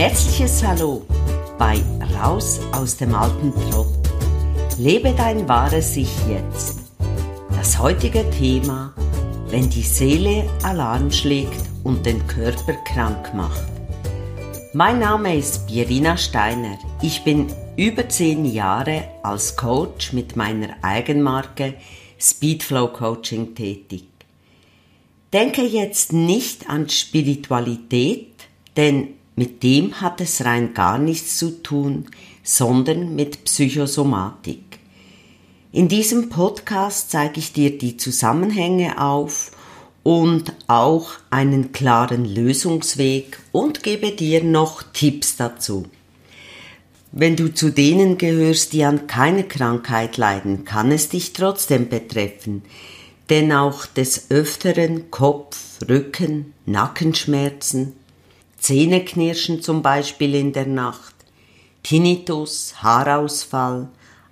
herzliches Hallo bei Raus aus dem alten Trott. Lebe dein wahres Ich jetzt. Das heutige Thema, wenn die Seele Alarm schlägt und den Körper krank macht. Mein Name ist Birina Steiner. Ich bin über zehn Jahre als Coach mit meiner Eigenmarke Speedflow Coaching tätig. Denke jetzt nicht an Spiritualität, denn mit dem hat es rein gar nichts zu tun, sondern mit Psychosomatik. In diesem Podcast zeige ich dir die Zusammenhänge auf und auch einen klaren Lösungsweg und gebe dir noch Tipps dazu. Wenn du zu denen gehörst, die an keiner Krankheit leiden, kann es dich trotzdem betreffen, denn auch des Öfteren Kopf, Rücken, Nackenschmerzen, Zähneknirschen zum Beispiel in der Nacht, Tinnitus, Haarausfall,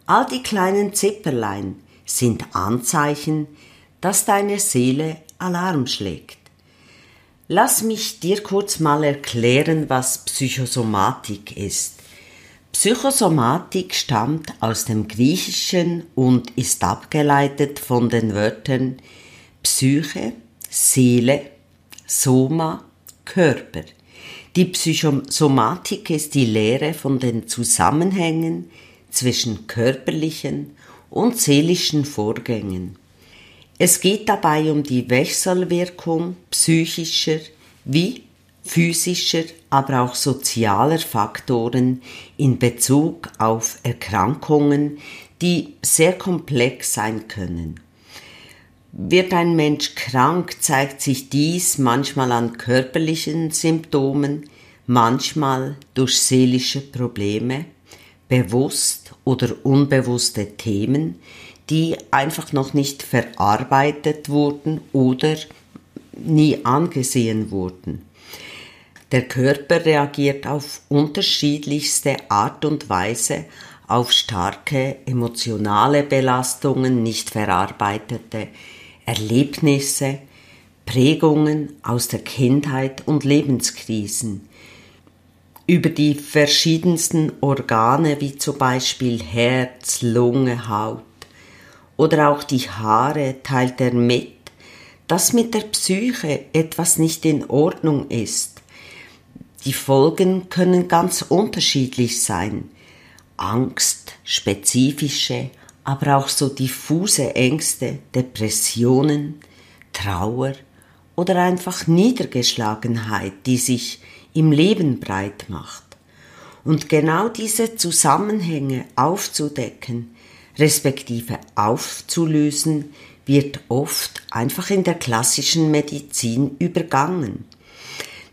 all die kleinen Zipperlein sind Anzeichen, dass deine Seele Alarm schlägt. Lass mich dir kurz mal erklären, was Psychosomatik ist. Psychosomatik stammt aus dem Griechischen und ist abgeleitet von den Wörtern Psyche, Seele, Soma, Körper. Die Psychosomatik ist die Lehre von den Zusammenhängen zwischen körperlichen und seelischen Vorgängen. Es geht dabei um die Wechselwirkung psychischer wie physischer, aber auch sozialer Faktoren in Bezug auf Erkrankungen, die sehr komplex sein können. Wird ein Mensch krank, zeigt sich dies manchmal an körperlichen Symptomen, manchmal durch seelische Probleme, bewusst oder unbewusste Themen, die einfach noch nicht verarbeitet wurden oder nie angesehen wurden. Der Körper reagiert auf unterschiedlichste Art und Weise auf starke emotionale Belastungen, nicht verarbeitete Erlebnisse, Prägungen aus der Kindheit und Lebenskrisen. Über die verschiedensten Organe wie zum Beispiel Herz, Lunge, Haut oder auch die Haare teilt er mit, dass mit der Psyche etwas nicht in Ordnung ist. Die Folgen können ganz unterschiedlich sein. Angst, spezifische, aber auch so diffuse Ängste, Depressionen, Trauer oder einfach Niedergeschlagenheit, die sich im Leben breit macht. Und genau diese Zusammenhänge aufzudecken, respektive aufzulösen, wird oft einfach in der klassischen Medizin übergangen.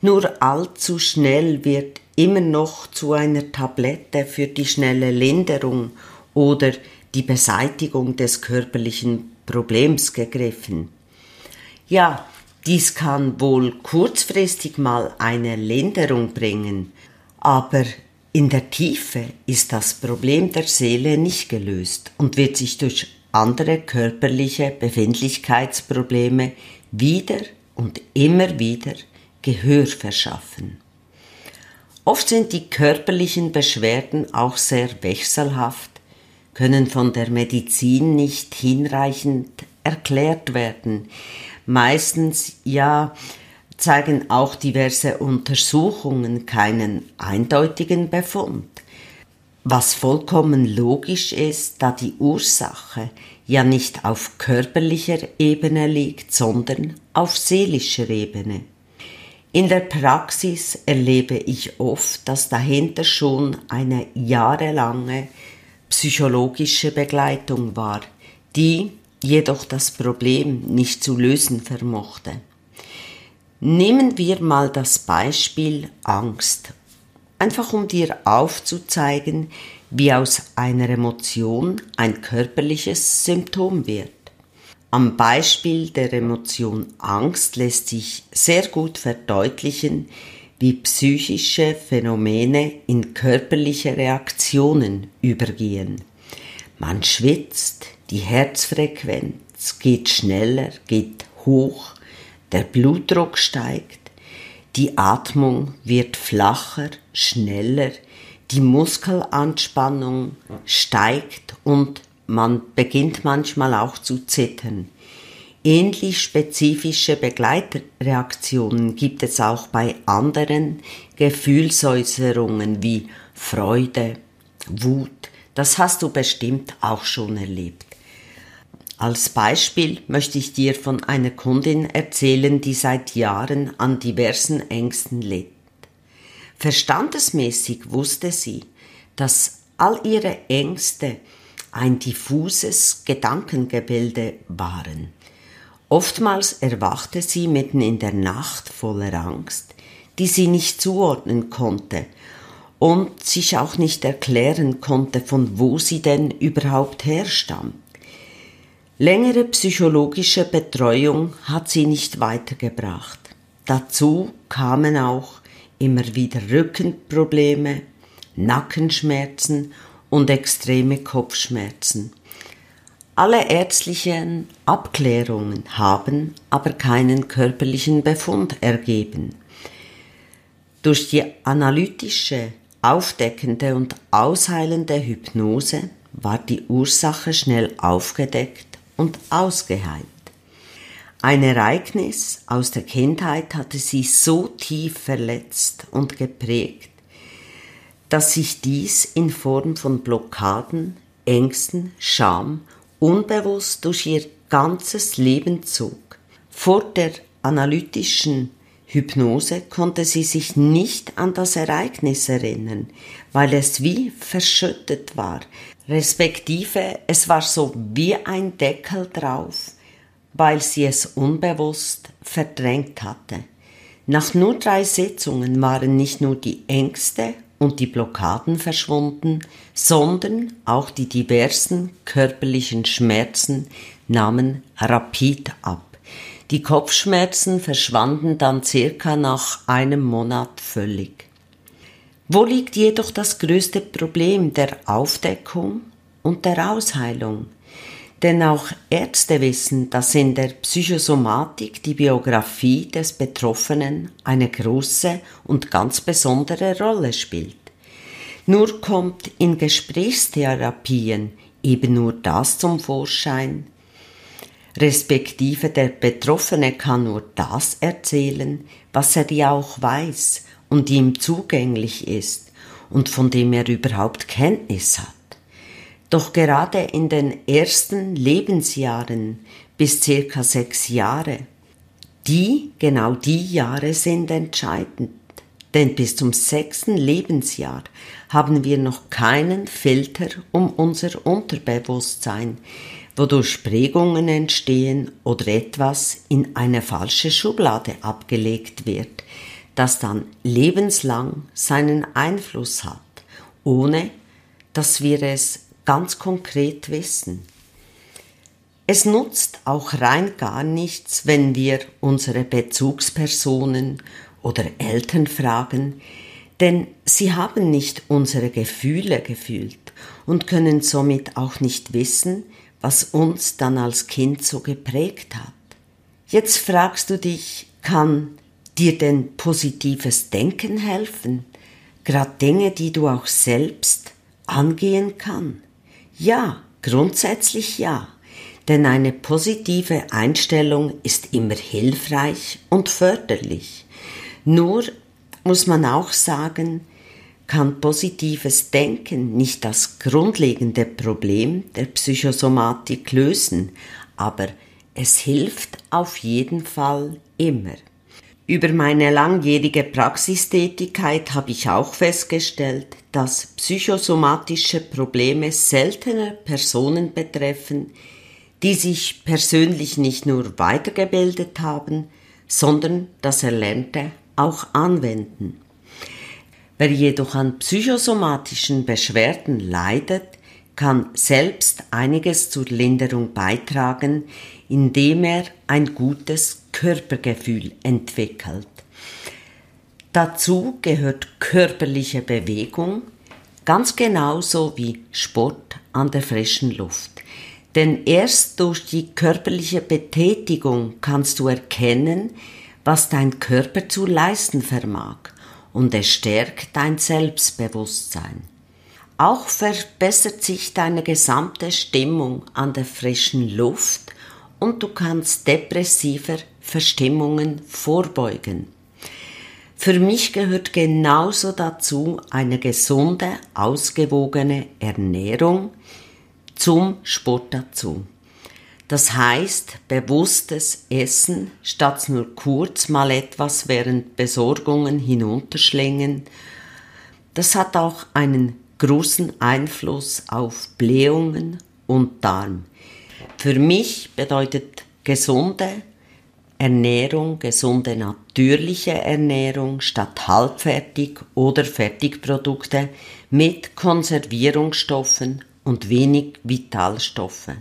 Nur allzu schnell wird immer noch zu einer Tablette für die schnelle Linderung oder die Beseitigung des körperlichen Problems gegriffen. Ja, dies kann wohl kurzfristig mal eine Linderung bringen, aber in der Tiefe ist das Problem der Seele nicht gelöst und wird sich durch andere körperliche Befindlichkeitsprobleme wieder und immer wieder Gehör verschaffen. Oft sind die körperlichen Beschwerden auch sehr wechselhaft können von der Medizin nicht hinreichend erklärt werden. Meistens ja zeigen auch diverse Untersuchungen keinen eindeutigen Befund. Was vollkommen logisch ist, da die Ursache ja nicht auf körperlicher Ebene liegt, sondern auf seelischer Ebene. In der Praxis erlebe ich oft, dass dahinter schon eine jahrelange psychologische Begleitung war, die jedoch das Problem nicht zu lösen vermochte. Nehmen wir mal das Beispiel Angst, einfach um dir aufzuzeigen, wie aus einer Emotion ein körperliches Symptom wird. Am Beispiel der Emotion Angst lässt sich sehr gut verdeutlichen, wie psychische Phänomene in körperliche Reaktionen übergehen. Man schwitzt, die Herzfrequenz geht schneller, geht hoch, der Blutdruck steigt, Die Atmung wird flacher, schneller, die Muskelanspannung steigt und man beginnt manchmal auch zu zittern. Ähnlich spezifische Begleitreaktionen gibt es auch bei anderen Gefühlsäußerungen wie Freude, Wut. Das hast du bestimmt auch schon erlebt. Als Beispiel möchte ich dir von einer Kundin erzählen, die seit Jahren an diversen Ängsten litt. Verstandesmäßig wusste sie, dass all ihre Ängste ein diffuses Gedankengebilde waren. Oftmals erwachte sie mitten in der Nacht voller Angst, die sie nicht zuordnen konnte und sich auch nicht erklären konnte, von wo sie denn überhaupt herstammt. Längere psychologische Betreuung hat sie nicht weitergebracht. Dazu kamen auch immer wieder Rückenprobleme, Nackenschmerzen und extreme Kopfschmerzen. Alle ärztlichen Abklärungen haben aber keinen körperlichen Befund ergeben. Durch die analytische, aufdeckende und ausheilende Hypnose war die Ursache schnell aufgedeckt und ausgeheilt. Ein Ereignis aus der Kindheit hatte sie so tief verletzt und geprägt, dass sich dies in Form von Blockaden, Ängsten, Scham unbewusst durch ihr ganzes Leben zog. Vor der analytischen Hypnose konnte sie sich nicht an das Ereignis erinnern, weil es wie verschüttet war, respektive es war so wie ein Deckel drauf, weil sie es unbewusst verdrängt hatte. Nach nur drei Sitzungen waren nicht nur die Ängste und die Blockaden verschwunden, sondern auch die diversen körperlichen Schmerzen nahmen rapid ab. Die Kopfschmerzen verschwanden dann circa nach einem Monat völlig. Wo liegt jedoch das größte Problem der Aufdeckung und der Ausheilung? Denn auch Ärzte wissen, dass in der Psychosomatik die Biografie des Betroffenen eine große und ganz besondere Rolle spielt. Nur kommt in Gesprächstherapien eben nur das zum Vorschein, respektive der Betroffene kann nur das erzählen, was er ja auch weiß und ihm zugänglich ist und von dem er überhaupt Kenntnis hat. Doch gerade in den ersten Lebensjahren bis circa sechs Jahre, die, genau die Jahre sind entscheidend. Denn bis zum sechsten Lebensjahr haben wir noch keinen Filter um unser Unterbewusstsein, wodurch Prägungen entstehen oder etwas in eine falsche Schublade abgelegt wird, das dann lebenslang seinen Einfluss hat, ohne dass wir es ganz konkret wissen. Es nutzt auch rein gar nichts, wenn wir unsere Bezugspersonen oder Eltern fragen, denn sie haben nicht unsere Gefühle gefühlt und können somit auch nicht wissen, was uns dann als Kind so geprägt hat. Jetzt fragst du dich, kann dir denn positives Denken helfen? Gerade Dinge, die du auch selbst angehen kann? Ja, grundsätzlich ja. Denn eine positive Einstellung ist immer hilfreich und förderlich. Nur muss man auch sagen, kann positives Denken nicht das grundlegende Problem der Psychosomatik lösen, aber es hilft auf jeden Fall immer. Über meine langjährige Praxistätigkeit habe ich auch festgestellt, dass psychosomatische Probleme seltener Personen betreffen, die sich persönlich nicht nur weitergebildet haben, sondern das Erlernte auch anwenden. Wer jedoch an psychosomatischen Beschwerden leidet, kann selbst einiges zur Linderung beitragen, indem er ein gutes Körpergefühl entwickelt. Dazu gehört körperliche Bewegung, ganz genauso wie Sport an der frischen Luft. Denn erst durch die körperliche Betätigung kannst du erkennen, was dein Körper zu leisten vermag und es stärkt dein Selbstbewusstsein. Auch verbessert sich deine gesamte Stimmung an der frischen Luft und du kannst depressiver Verstimmungen vorbeugen. Für mich gehört genauso dazu eine gesunde, ausgewogene Ernährung zum Sport dazu. Das heißt, bewusstes Essen statt nur kurz mal etwas während Besorgungen hinunterschlingen. Das hat auch einen großen Einfluss auf Blähungen und Darm. Für mich bedeutet gesunde Ernährung, gesunde natürliche Ernährung statt halbfertig oder Fertigprodukte mit Konservierungsstoffen und wenig Vitalstoffen.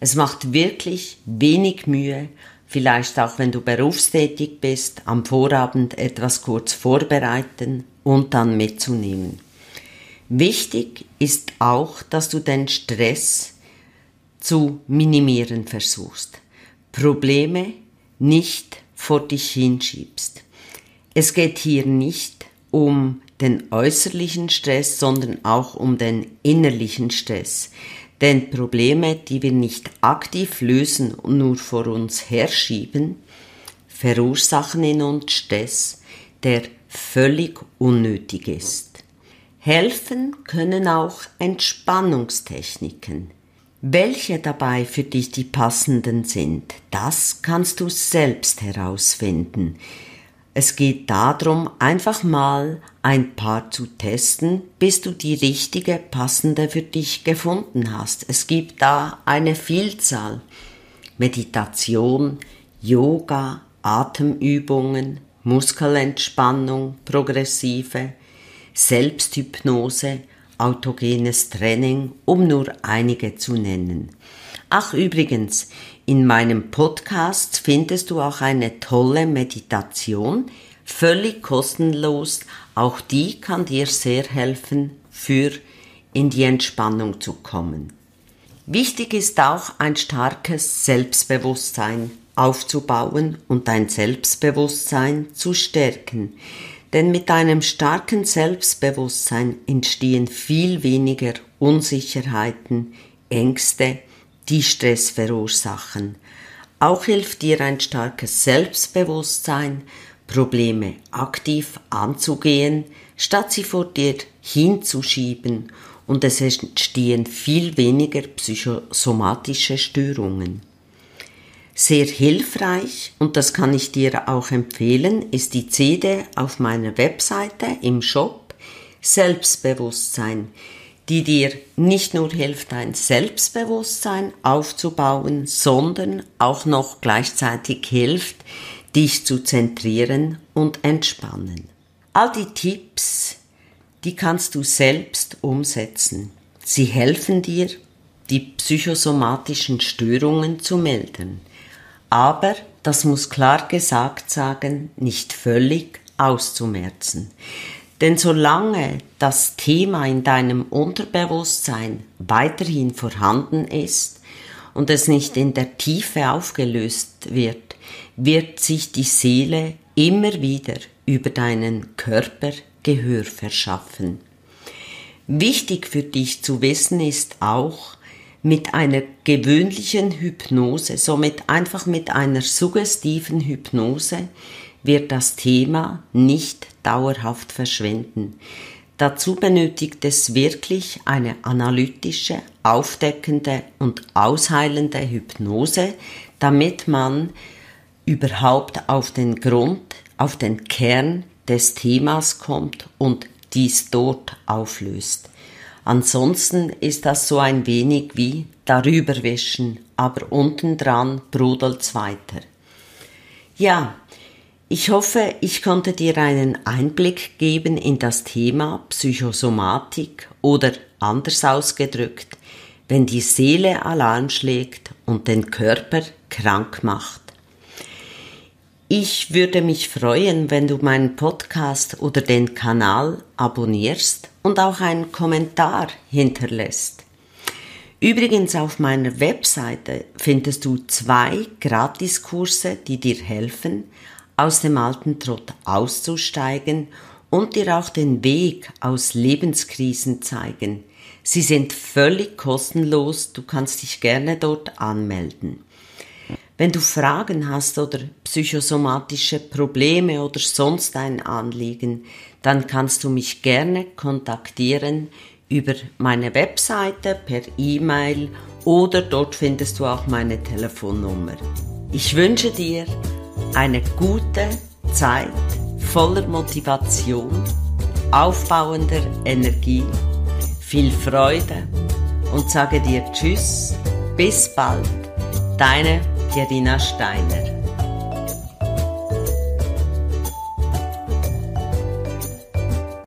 Es macht wirklich wenig Mühe, vielleicht auch wenn du berufstätig bist, am Vorabend etwas kurz vorbereiten und dann mitzunehmen. Wichtig ist auch, dass du den Stress zu minimieren versuchst. Probleme nicht vor dich hinschiebst. Es geht hier nicht um den äußerlichen Stress, sondern auch um den innerlichen Stress. Denn Probleme, die wir nicht aktiv lösen und nur vor uns herschieben, verursachen in uns Stress, der völlig unnötig ist. Helfen können auch Entspannungstechniken. Welche dabei für dich die passenden sind, das kannst du selbst herausfinden. Es geht darum, einfach mal ein paar zu testen, bis du die richtige, passende für dich gefunden hast. Es gibt da eine Vielzahl. Meditation, Yoga, Atemübungen, Muskelentspannung, progressive, Selbsthypnose, autogenes Training, um nur einige zu nennen. Ach übrigens, in meinem Podcast findest du auch eine tolle Meditation, völlig kostenlos. Auch die kann dir sehr helfen, für in die Entspannung zu kommen. Wichtig ist auch ein starkes Selbstbewusstsein aufzubauen und dein Selbstbewusstsein zu stärken. Denn mit einem starken Selbstbewusstsein entstehen viel weniger Unsicherheiten, Ängste, die Stress verursachen. Auch hilft dir ein starkes Selbstbewusstsein, Probleme aktiv anzugehen, statt sie vor dir hinzuschieben und es entstehen viel weniger psychosomatische Störungen. Sehr hilfreich, und das kann ich dir auch empfehlen, ist die CD auf meiner Webseite im Shop Selbstbewusstsein die dir nicht nur hilft, dein Selbstbewusstsein aufzubauen, sondern auch noch gleichzeitig hilft, dich zu zentrieren und entspannen. All die Tipps, die kannst du selbst umsetzen. Sie helfen dir, die psychosomatischen Störungen zu melden. Aber, das muss klar gesagt sagen, nicht völlig auszumerzen. Denn solange das Thema in deinem Unterbewusstsein weiterhin vorhanden ist und es nicht in der Tiefe aufgelöst wird, wird sich die Seele immer wieder über deinen Körper Gehör verschaffen. Wichtig für dich zu wissen ist auch, mit einer gewöhnlichen Hypnose, somit einfach mit einer suggestiven Hypnose, wird das Thema nicht dauerhaft verschwinden. Dazu benötigt es wirklich eine analytische, aufdeckende und ausheilende Hypnose, damit man überhaupt auf den Grund, auf den Kern des Themas kommt und dies dort auflöst. Ansonsten ist das so ein wenig wie darüber wischen, aber unten dran brudelt's weiter. Ja, ich hoffe, ich konnte dir einen Einblick geben in das Thema Psychosomatik oder anders ausgedrückt, wenn die Seele Alarm schlägt und den Körper krank macht. Ich würde mich freuen, wenn du meinen Podcast oder den Kanal abonnierst und auch einen Kommentar hinterlässt. Übrigens auf meiner Webseite findest du zwei Gratiskurse, die dir helfen, aus dem alten Trott auszusteigen und dir auch den Weg aus Lebenskrisen zeigen. Sie sind völlig kostenlos, du kannst dich gerne dort anmelden. Wenn du Fragen hast oder psychosomatische Probleme oder sonst ein Anliegen, dann kannst du mich gerne kontaktieren über meine Webseite, per E-Mail oder dort findest du auch meine Telefonnummer. Ich wünsche dir eine gute Zeit voller Motivation, aufbauender Energie, viel Freude und sage dir Tschüss, bis bald, deine Gerina Steiner.